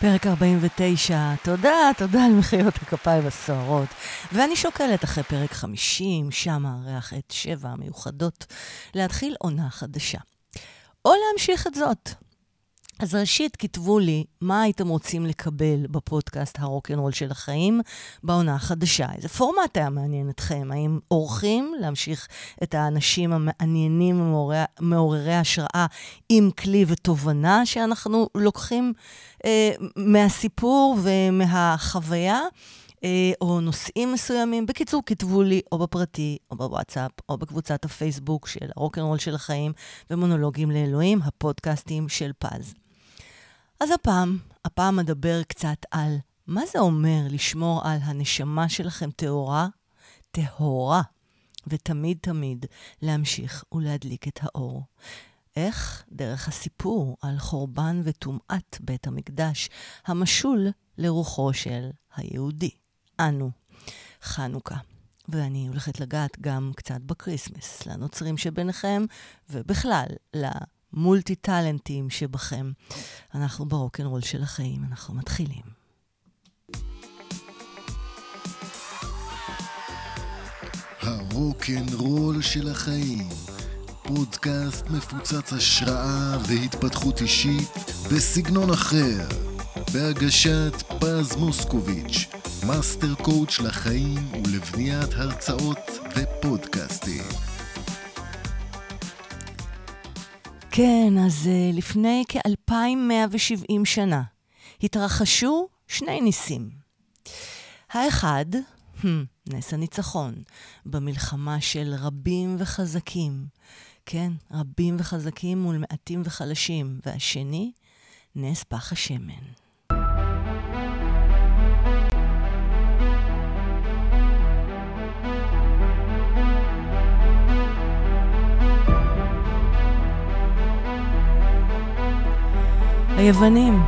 פרק 49, תודה, תודה על מחיאות הכפיים הסוערות. ואני שוקלת אחרי פרק 50, שם מארח את שבע המיוחדות, להתחיל עונה חדשה. או להמשיך את זאת. אז ראשית, כתבו לי מה הייתם רוצים לקבל בפודקאסט הרוקנרול של החיים בעונה החדשה. איזה פורמט היה מעניין אתכם? האם אורחים להמשיך את האנשים המעניינים, מעוררי השראה, עם כלי ותובנה שאנחנו לוקחים אה, מהסיפור ומהחוויה? אה, או נושאים מסוימים. בקיצור, כתבו לי או בפרטי, או בוואטסאפ, או בקבוצת הפייסבוק של הרוקנרול של החיים ומונולוגים לאלוהים, הפודקאסטים של פז. אז הפעם, הפעם אדבר קצת על מה זה אומר לשמור על הנשמה שלכם טהורה, טהורה, ותמיד תמיד להמשיך ולהדליק את האור. איך? דרך הסיפור על חורבן וטומאת בית המקדש, המשול לרוחו של היהודי, אנו, חנוכה. ואני הולכת לגעת גם קצת ב Christmas, לנוצרים שביניכם, ובכלל, ה multi talent ים שבכם. אנחנו ברוקנרול של החיים, אנחנו מתחילים. הרוקנרול של החיים, פודקאסט מפוצץ השראה והתפתחות אישית בסגנון אחר, בהגשת פז מוסקוביץ', master coach לחיים ולבניית הרצאות ופודקאסטים. כן, אז uh, לפני כ-2170 שנה התרחשו שני ניסים. האחד, נס הניצחון, במלחמה של רבים וחזקים. כן, רבים וחזקים מול מעטים וחלשים. והשני, נס פח השמן. היוונים.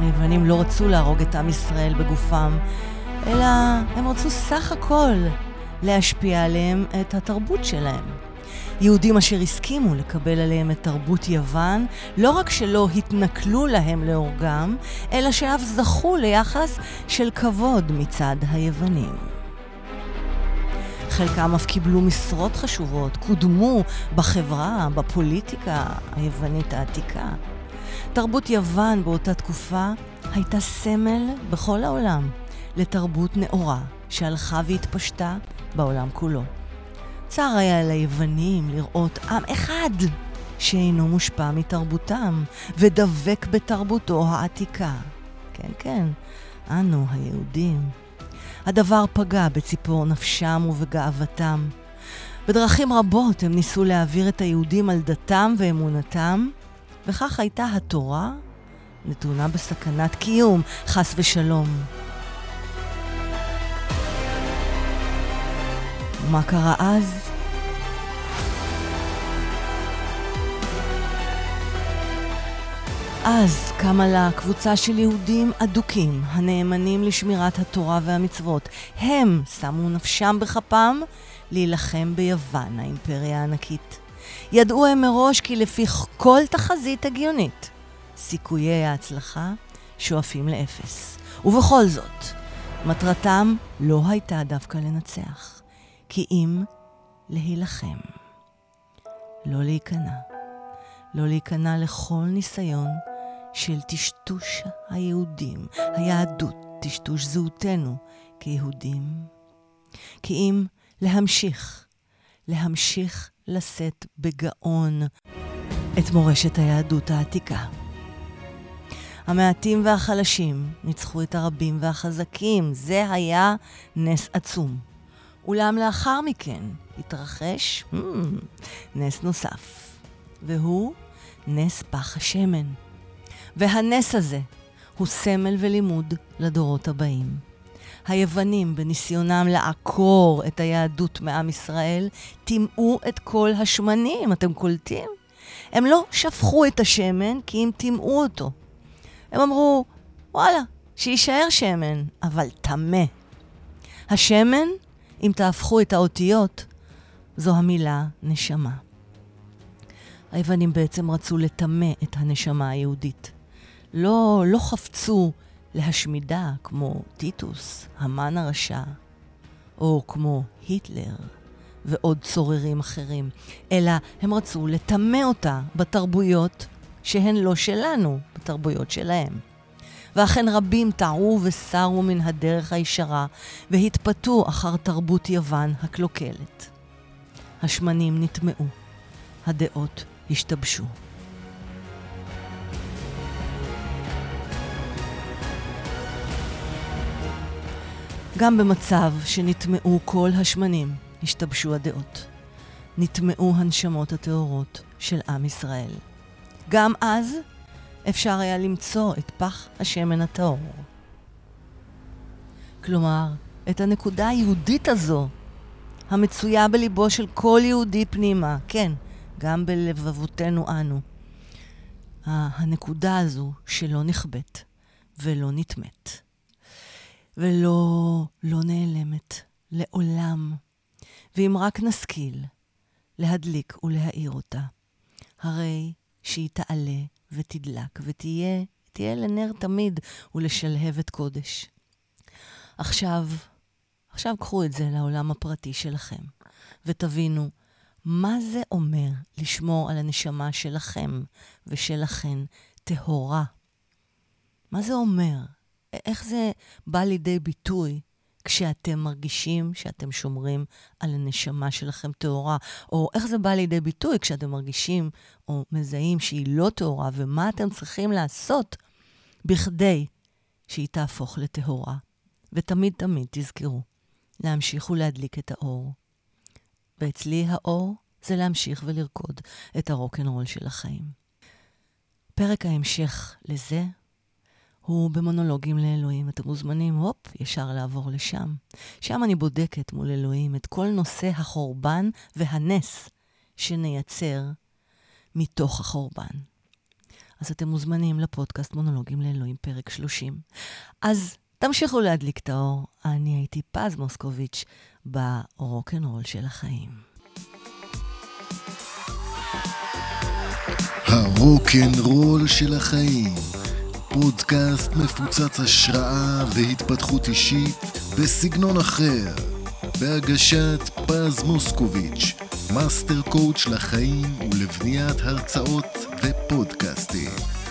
היוונים לא רצו להרוג את עם ישראל בגופם, אלא הם רצו סך הכל להשפיע עליהם את התרבות שלהם. יהודים אשר הסכימו לקבל עליהם את תרבות יוון, לא רק שלא התנכלו להם להורגם, אלא שאף זכו ליחס של כבוד מצד היוונים. חלקם אף קיבלו משרות חשובות, קודמו בחברה, בפוליטיקה היוונית העתיקה. תרבות יוון באותה תקופה הייתה סמל בכל העולם לתרבות נאורה שהלכה והתפשטה בעולם כולו. צר היה ליוונים לראות עם אחד שאינו מושפע מתרבותם ודבק בתרבותו העתיקה. כן, כן, אנו היהודים. הדבר פגע בציפור נפשם ובגאוותם. בדרכים רבות הם ניסו להעביר את היהודים על דתם ואמונתם, וכך הייתה התורה נתונה בסכנת קיום, חס ושלום. ומה קרה אז? אז קמה לה קבוצה של יהודים אדוקים, הנאמנים לשמירת התורה והמצוות. הם שמו נפשם בכפם להילחם ביוון, האימפריה הענקית. ידעו הם מראש כי לפי כל תחזית הגיונית, סיכויי ההצלחה שואפים לאפס. ובכל זאת, מטרתם לא הייתה דווקא לנצח, כי אם להילחם. לא להיכנע. לא להיכנע לכל ניסיון של טשטוש היהודים, היהדות, טשטוש זהותנו כיהודים. כי אם להמשיך, להמשיך לשאת בגאון את מורשת היהדות העתיקה. המעטים והחלשים ניצחו את הרבים והחזקים, זה היה נס עצום. אולם לאחר מכן התרחש hmm, נס נוסף, והוא נס פח השמן. והנס הזה הוא סמל ולימוד לדורות הבאים. היוונים, בניסיונם לעקור את היהדות מעם ישראל, טימאו את כל השמנים, אתם קולטים? הם לא שפכו את השמן כי הם טימאו אותו. הם אמרו, וואלה, שיישאר שמן, אבל טמא. השמן, אם תהפכו את האותיות, זו המילה נשמה. היוונים בעצם רצו לטמא את הנשמה היהודית. לא, לא חפצו להשמידה כמו טיטוס, המן הרשע, או כמו היטלר ועוד צוררים אחרים, אלא הם רצו לטמא אותה בתרבויות שהן לא שלנו, בתרבויות שלהם. ואכן רבים טעו וסרו מן הדרך הישרה, והתפתו אחר תרבות יוון הקלוקלת. השמנים נטמעו, הדעות השתבשו. גם במצב שנטמעו כל השמנים, השתבשו הדעות. נטמעו הנשמות הטהורות של עם ישראל. גם אז אפשר היה למצוא את פח השמן הטהור. כלומר, את הנקודה היהודית הזו, המצויה בליבו של כל יהודי פנימה, כן, גם בלבבותינו אנו. הנקודה הזו שלא נכבאת ולא נטמאת. ולא לא נעלמת לעולם. ואם רק נשכיל להדליק ולהאיר אותה, הרי שהיא תעלה ותדלק ותהיה תהיה לנר תמיד ולשלהבת קודש. עכשיו, עכשיו קחו את זה לעולם הפרטי שלכם, ותבינו מה זה אומר לשמור על הנשמה שלכם ושלכן טהורה. מה זה אומר? איך זה בא לידי ביטוי כשאתם מרגישים שאתם שומרים על הנשמה שלכם טהורה? או איך זה בא לידי ביטוי כשאתם מרגישים או מזהים שהיא לא טהורה, ומה אתם צריכים לעשות בכדי שהיא תהפוך לטהורה? ותמיד תמיד תזכרו, להמשיך ולהדליק את האור. ואצלי האור זה להמשיך ולרקוד את הרוקנרול של החיים. פרק ההמשך לזה הוא במונולוגים לאלוהים. אתם מוזמנים, הופ, ישר לעבור לשם. שם אני בודקת מול אלוהים את כל נושא החורבן והנס שנייצר מתוך החורבן. אז אתם מוזמנים לפודקאסט מונולוגים לאלוהים, פרק 30. אז תמשיכו להדליק את האור. אני הייתי פז מוסקוביץ' ברוקנרול של החיים. הרוקנרול של החיים פודקאסט מפוצץ השראה והתפתחות אישית בסגנון אחר, בהגשת פז מוסקוביץ', master coach לחיים ולבניית הרצאות ופודקאסטים.